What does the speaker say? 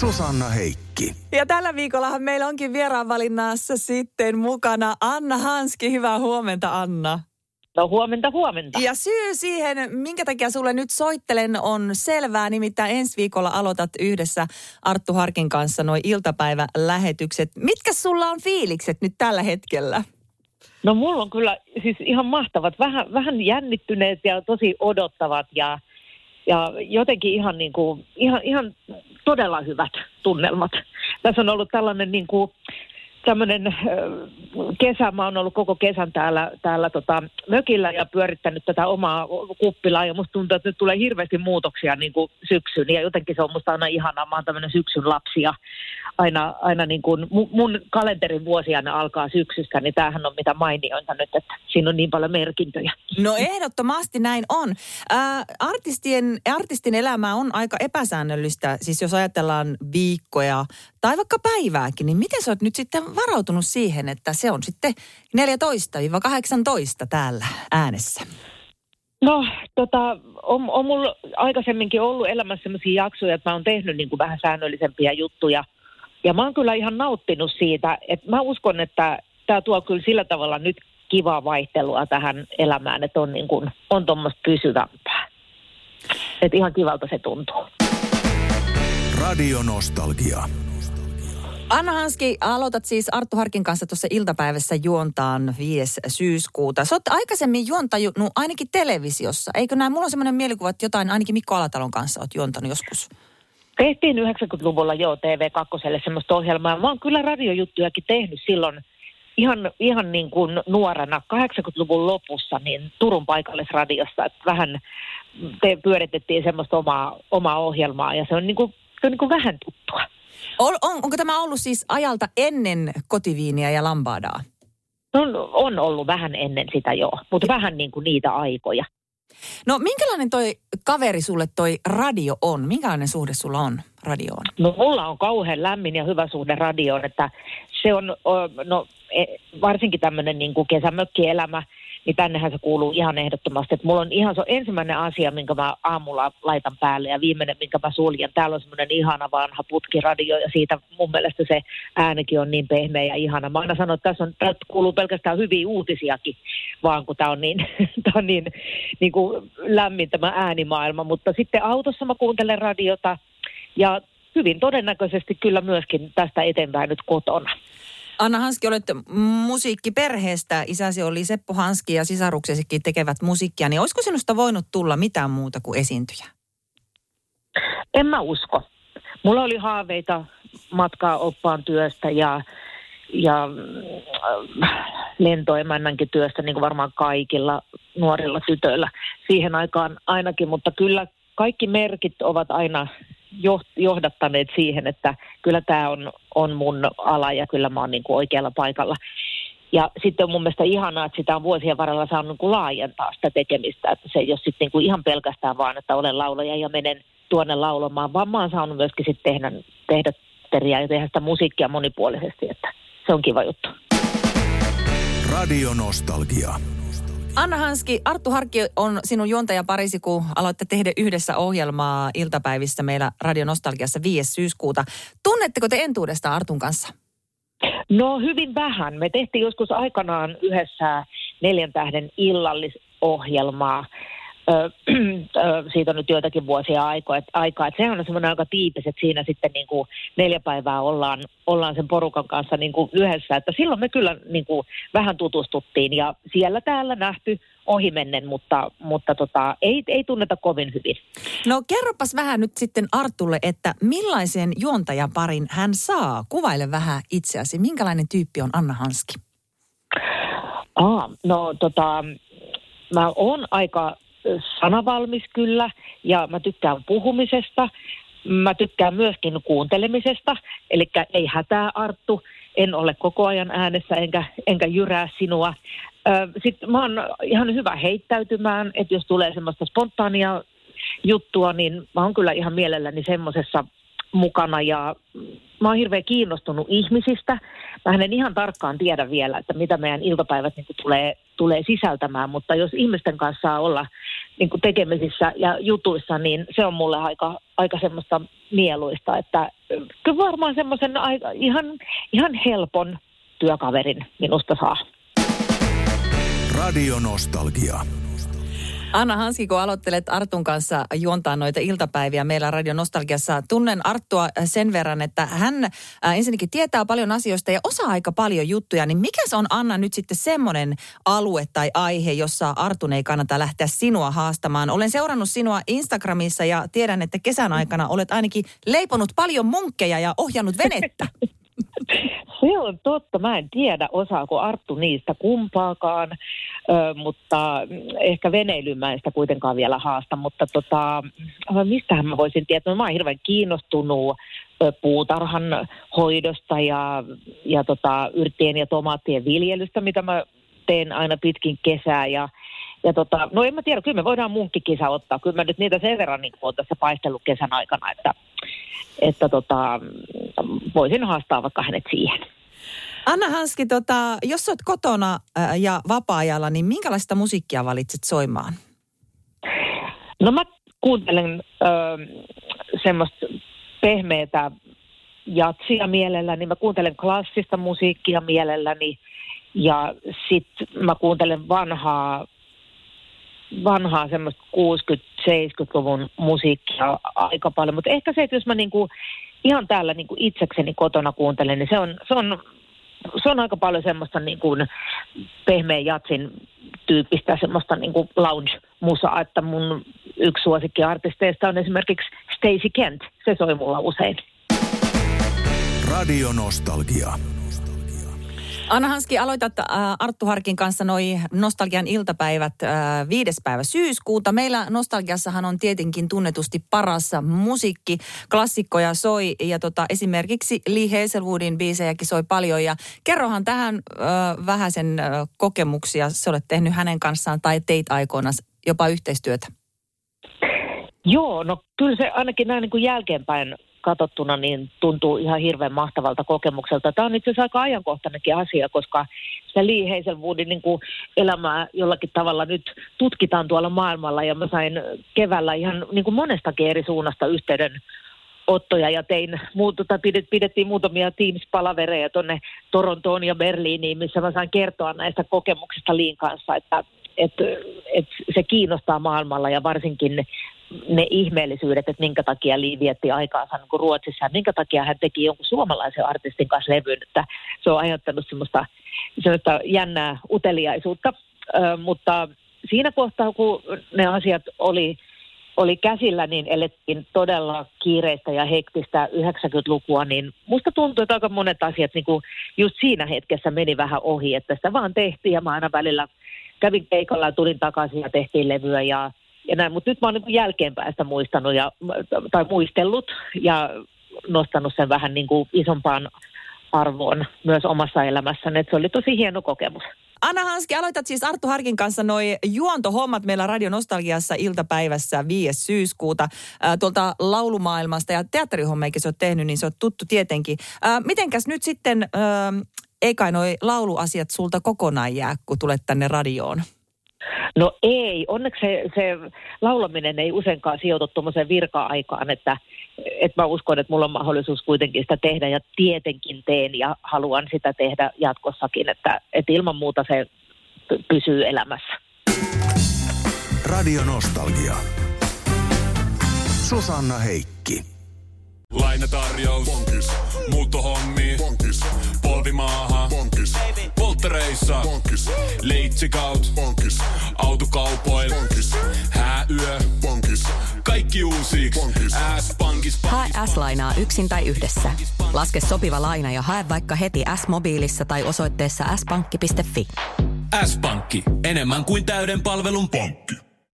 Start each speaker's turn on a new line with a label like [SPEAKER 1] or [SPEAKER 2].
[SPEAKER 1] Susanna Heikki.
[SPEAKER 2] Ja tällä viikollahan meillä onkin vieraanvalinnassa sitten mukana Anna Hanski. Hyvää huomenta Anna.
[SPEAKER 3] No huomenta, huomenta.
[SPEAKER 2] Ja syy siihen, minkä takia sulle nyt soittelen, on selvää. Nimittäin ensi viikolla aloitat yhdessä Arttu Harkin kanssa nuo iltapäivälähetykset. Mitkä sulla on fiilikset nyt tällä hetkellä?
[SPEAKER 3] No mulla on kyllä siis ihan mahtavat, vähän, vähän jännittyneet ja tosi odottavat ja, ja jotenkin ihan, niin kuin, ihan, ihan todella hyvät tunnelmat. Tässä on ollut tällainen niin kuin, tämmöinen äh, kesä, mä oon ollut koko kesän täällä, täällä tota, mökillä ja pyörittänyt tätä omaa kuppilaa ja musta tuntuu, että nyt tulee hirveästi muutoksia niin kuin syksyyn ja jotenkin se on musta aina ihanaa, mä oon tämmöinen syksyn lapsi ja aina, aina niin kuin mun, mun kalenterin vuosi aina alkaa syksystä, niin tämähän on mitä mainiointa nyt, että siinä on niin paljon merkintöjä.
[SPEAKER 2] No ehdottomasti näin on. Ää, artistien, artistin elämä on aika epäsäännöllistä, siis jos ajatellaan viikkoja tai vaikka päivääkin, niin miten sä oot nyt sitten varautunut siihen, että se on sitten 14-18 täällä äänessä?
[SPEAKER 3] No, tota, on, on mulla aikaisemminkin ollut elämässä sellaisia jaksoja, että mä oon tehnyt niin kuin vähän säännöllisempiä juttuja. Ja mä oon kyllä ihan nauttinut siitä, että mä uskon, että tämä tuo kyllä sillä tavalla nyt kivaa vaihtelua tähän elämään, että on, niin kuin, on tuommoista pysyvämpää. Että ihan kivalta se tuntuu.
[SPEAKER 1] Radio Nostalgia.
[SPEAKER 2] Anna Hanski, aloitat siis Arttu Harkin kanssa tuossa iltapäivässä juontaan 5. syyskuuta. Sä oot aikaisemmin juontanut ainakin televisiossa. Eikö näin? Mulla on semmoinen mielikuva, että jotain ainakin Mikko Alatalon kanssa oot juontanut joskus.
[SPEAKER 3] Tehtiin 90-luvulla jo TV2 semmoista ohjelmaa. Mä oon kyllä radiojuttujakin tehnyt silloin ihan, ihan niin kuin nuorena 80-luvun lopussa niin Turun paikallisradiossa. Että vähän te pyöritettiin semmoista omaa, omaa ohjelmaa ja se on, niin kuin, se on niin kuin vähän tuttua.
[SPEAKER 2] On, on, onko tämä ollut siis ajalta ennen kotiviiniä ja lambadaa?
[SPEAKER 3] On, on ollut vähän ennen sitä jo, mutta vähän niin kuin niitä aikoja.
[SPEAKER 2] No minkälainen toi kaveri sulle toi radio on? Minkälainen suhde sulla on radioon?
[SPEAKER 3] No mulla on kauhean lämmin ja hyvä suhde radioon, että se on no, e, varsinkin tämmöinen niin kuin kesämökkielämä, niin tännehän se kuuluu ihan ehdottomasti. Että mulla on ihan se ensimmäinen asia, minkä mä aamulla laitan päälle ja viimeinen, minkä mä suljen. Täällä on semmoinen ihana vanha putkiradio ja siitä mun mielestä se äänikin on niin pehmeä ja ihana. Mä aina sanon, että tässä on, täältä kuuluu pelkästään hyviä uutisiakin, vaan kun tämä on niin, tää on niin, niin kuin lämmin tämä äänimaailma. Mutta sitten autossa mä kuuntelen radiota ja hyvin todennäköisesti kyllä myöskin tästä eteenpäin nyt kotona.
[SPEAKER 2] Anna Hanski, olet musiikkiperheestä. Isäsi oli Seppo Hanski ja sisaruksesikin tekevät musiikkia. Niin olisiko sinusta voinut tulla mitään muuta kuin esiintyjä?
[SPEAKER 3] En mä usko. Mulla oli haaveita matkaa oppaan työstä ja, ja äh, lentoemännänkin työstä, niin kuin varmaan kaikilla nuorilla tytöillä siihen aikaan ainakin. Mutta kyllä kaikki merkit ovat aina johdattaneet siihen, että kyllä tämä on, on mun ala ja kyllä mä oon niin kuin oikealla paikalla. Ja sitten on mun mielestä ihanaa, että sitä on vuosien varrella saanut niin kuin laajentaa sitä tekemistä, että se ei ole sitten niin kuin ihan pelkästään vaan, että olen laulaja ja menen tuonne laulamaan, vaan mä oon saanut myöskin sitten tehdä, tehdä teriä ja tehdä sitä musiikkia monipuolisesti, että se on kiva juttu.
[SPEAKER 1] Radio Nostalgia.
[SPEAKER 2] Anna Hanski, Arttu Harkki on sinun juontaja parisi, kun aloitte tehdä yhdessä ohjelmaa iltapäivissä meillä Radio Nostalgiassa 5. syyskuuta. Tunnetteko te entuudesta Artun kanssa?
[SPEAKER 3] No hyvin vähän. Me tehtiin joskus aikanaan yhdessä neljän tähden illallisohjelmaa. siitä on nyt joitakin vuosia aikaa, että, aikaa, että sehän on semmoinen aika tiipis, että siinä sitten niin kuin neljä päivää ollaan, ollaan sen porukan kanssa niin kuin yhdessä, että silloin me kyllä niin kuin vähän tutustuttiin ja siellä täällä nähty ohimennen, mutta, mutta tota, ei, ei tunneta kovin hyvin.
[SPEAKER 2] No kerropas vähän nyt sitten Artulle, että millaisen juontajaparin hän saa? Kuvaile vähän itseäsi. Minkälainen tyyppi on Anna Hanski?
[SPEAKER 3] Aa, no tota, mä oon aika sanavalmis kyllä ja mä tykkään puhumisesta. mä tykkään myöskin kuuntelemisesta, eli ei hätää Arttu, en ole koko ajan äänessä enkä, enkä jyrää sinua. Sitten mä oon ihan hyvä heittäytymään, että jos tulee semmoista spontaania juttua, niin mä oon kyllä ihan mielelläni semmoisessa mukana ja mä oon hirveän kiinnostunut ihmisistä. Mä en ihan tarkkaan tiedä vielä, että mitä meidän iltapäivät niin tulee, tulee sisältämään, mutta jos ihmisten kanssa saa olla niin kuin tekemisissä ja jutuissa, niin se on mulle aika, aika semmoista mieluista, että kyllä varmaan semmoisen ihan, ihan helpon työkaverin minusta saa.
[SPEAKER 1] Radio Nostalgia.
[SPEAKER 2] Anna Hanski, kun aloittelet Artun kanssa juontaa noita iltapäiviä meillä Radio Nostalgiassa, tunnen Arttua sen verran, että hän äh, ensinnäkin tietää paljon asioista ja osaa aika paljon juttuja, niin mikä se on Anna nyt sitten semmoinen alue tai aihe, jossa Artun ei kannata lähteä sinua haastamaan? Olen seurannut sinua Instagramissa ja tiedän, että kesän aikana olet ainakin leiponut paljon munkkeja ja ohjannut venettä.
[SPEAKER 3] Se on totta. Mä en tiedä, osaako Arttu niistä kumpaakaan, ö, mutta ehkä veneilymäistä kuitenkaan vielä haasta. Mutta tota, mistähän mä voisin tietää? Mä oon hirveän kiinnostunut puutarhan hoidosta ja, ja tota, yrttien ja tomaattien viljelystä, mitä mä teen aina pitkin kesää. Ja, ja tota, no en mä tiedä, kyllä me voidaan munkkikisa ottaa. Kyllä mä nyt niitä sen verran niin olen tässä paistellut kesän aikana, että, että tota, voisin haastaa vaikka hänet siihen.
[SPEAKER 2] Anna Hanski, tota, jos olet kotona ja vapaa-ajalla, niin minkälaista musiikkia valitset soimaan?
[SPEAKER 3] No mä kuuntelen ö, semmoista pehmeätä jatsia mielelläni, mä kuuntelen klassista musiikkia mielelläni ja sitten mä kuuntelen vanhaa, vanhaa semmoista 60-70-luvun musiikkia aika paljon, mutta ehkä se, että jos mä niinku ihan täällä niinku itsekseni kotona kuuntelen, niin se on, se on se on aika paljon semmoista niin kuin pehmeän jatsin tyyppistä semmoista niin kuin lounge-musaa, että mun yksi suosikkiartisteista on esimerkiksi Stacey Kent. Se soi mulla usein.
[SPEAKER 1] Radio Nostalgia.
[SPEAKER 2] Anna Hanski, aloitat äh, Arttu Harkin kanssa noi Nostalgian iltapäivät äh, viides päivä syyskuuta. Meillä Nostalgiassahan on tietenkin tunnetusti paras musiikki. Klassikkoja soi ja tota, esimerkiksi Lee Hazelwoodin biisejäkin soi paljon. Ja kerrohan tähän äh, vähän sen äh, kokemuksia. Se olet tehnyt hänen kanssaan tai teit aikoina jopa yhteistyötä.
[SPEAKER 3] Joo, no kyllä se ainakin näin niin kuin jälkeenpäin katsottuna niin tuntuu ihan hirveän mahtavalta kokemukselta. Tämä on itse asiassa aika ajankohtainenkin asia, koska sitä Lee Hazelwoodin niin kuin elämää jollakin tavalla nyt tutkitaan tuolla maailmalla ja mä sain keväällä ihan niin kuin monestakin eri suunnasta yhteyden ottoja ja tein, muuta, pidettiin muutamia Teams-palavereja tuonne Torontoon ja Berliiniin, missä mä sain kertoa näistä kokemuksista Liin kanssa, että et, et se kiinnostaa maailmalla ja varsinkin ne ihmeellisyydet, että minkä takia Lee vietti aikaansa niin kuin Ruotsissa ja minkä takia hän teki jonkun suomalaisen artistin kanssa levyn, että se on aiheuttanut semmoista, semmoista jännää uteliaisuutta, Ö, mutta siinä kohtaa, kun ne asiat oli, oli käsillä, niin elettiin todella kiireistä ja hektistä 90-lukua, niin musta tuntuu, että aika monet asiat niin kuin just siinä hetkessä meni vähän ohi, että sitä vaan tehtiin ja mä aina välillä kävin keikalla ja tulin takaisin ja tehtiin levyä ja ja näin, mutta nyt mä oon niin jälkeenpäin sitä muistanut ja, tai muistellut ja nostanut sen vähän niin kuin isompaan arvoon myös omassa elämässäni. Että se oli tosi hieno kokemus.
[SPEAKER 2] Anna Hanski, aloitat siis Arttu Harkin kanssa noi juontohommat meillä Radio Nostalgiassa iltapäivässä 5. syyskuuta ää, tuolta laulumaailmasta ja teatterihommeikin se on tehnyt, niin se on tuttu tietenkin. Ää, mitenkäs nyt sitten, ää, ei kai noi lauluasiat sulta kokonaan jää, kun tulet tänne radioon?
[SPEAKER 3] No ei, onneksi se, se laulaminen ei useinkaan sijoitu tuommoiseen virka-aikaan, että, että mä uskon, että mulla on mahdollisuus kuitenkin sitä tehdä ja tietenkin teen ja haluan sitä tehdä jatkossakin, että, että ilman muuta se pysyy elämässä.
[SPEAKER 1] Radio Nostalgia. Susanna Heikki.
[SPEAKER 4] Lainatarjous. Bonkis. Muuttohommi. Bonkis. Polvimaaha. Bonkis. Polttereissa. Bonkis. Leitsikaut. Bonkis. Autokaupoil. Bonkis. Hääyö. Bonkis. Kaikki uusi. S-pankis.
[SPEAKER 5] Hae S-lainaa yksin tai yhdessä. Laske sopiva laina ja hae vaikka heti S-mobiilissa tai osoitteessa s-pankki.fi.
[SPEAKER 4] S-pankki. Enemmän kuin täyden palvelun pankki.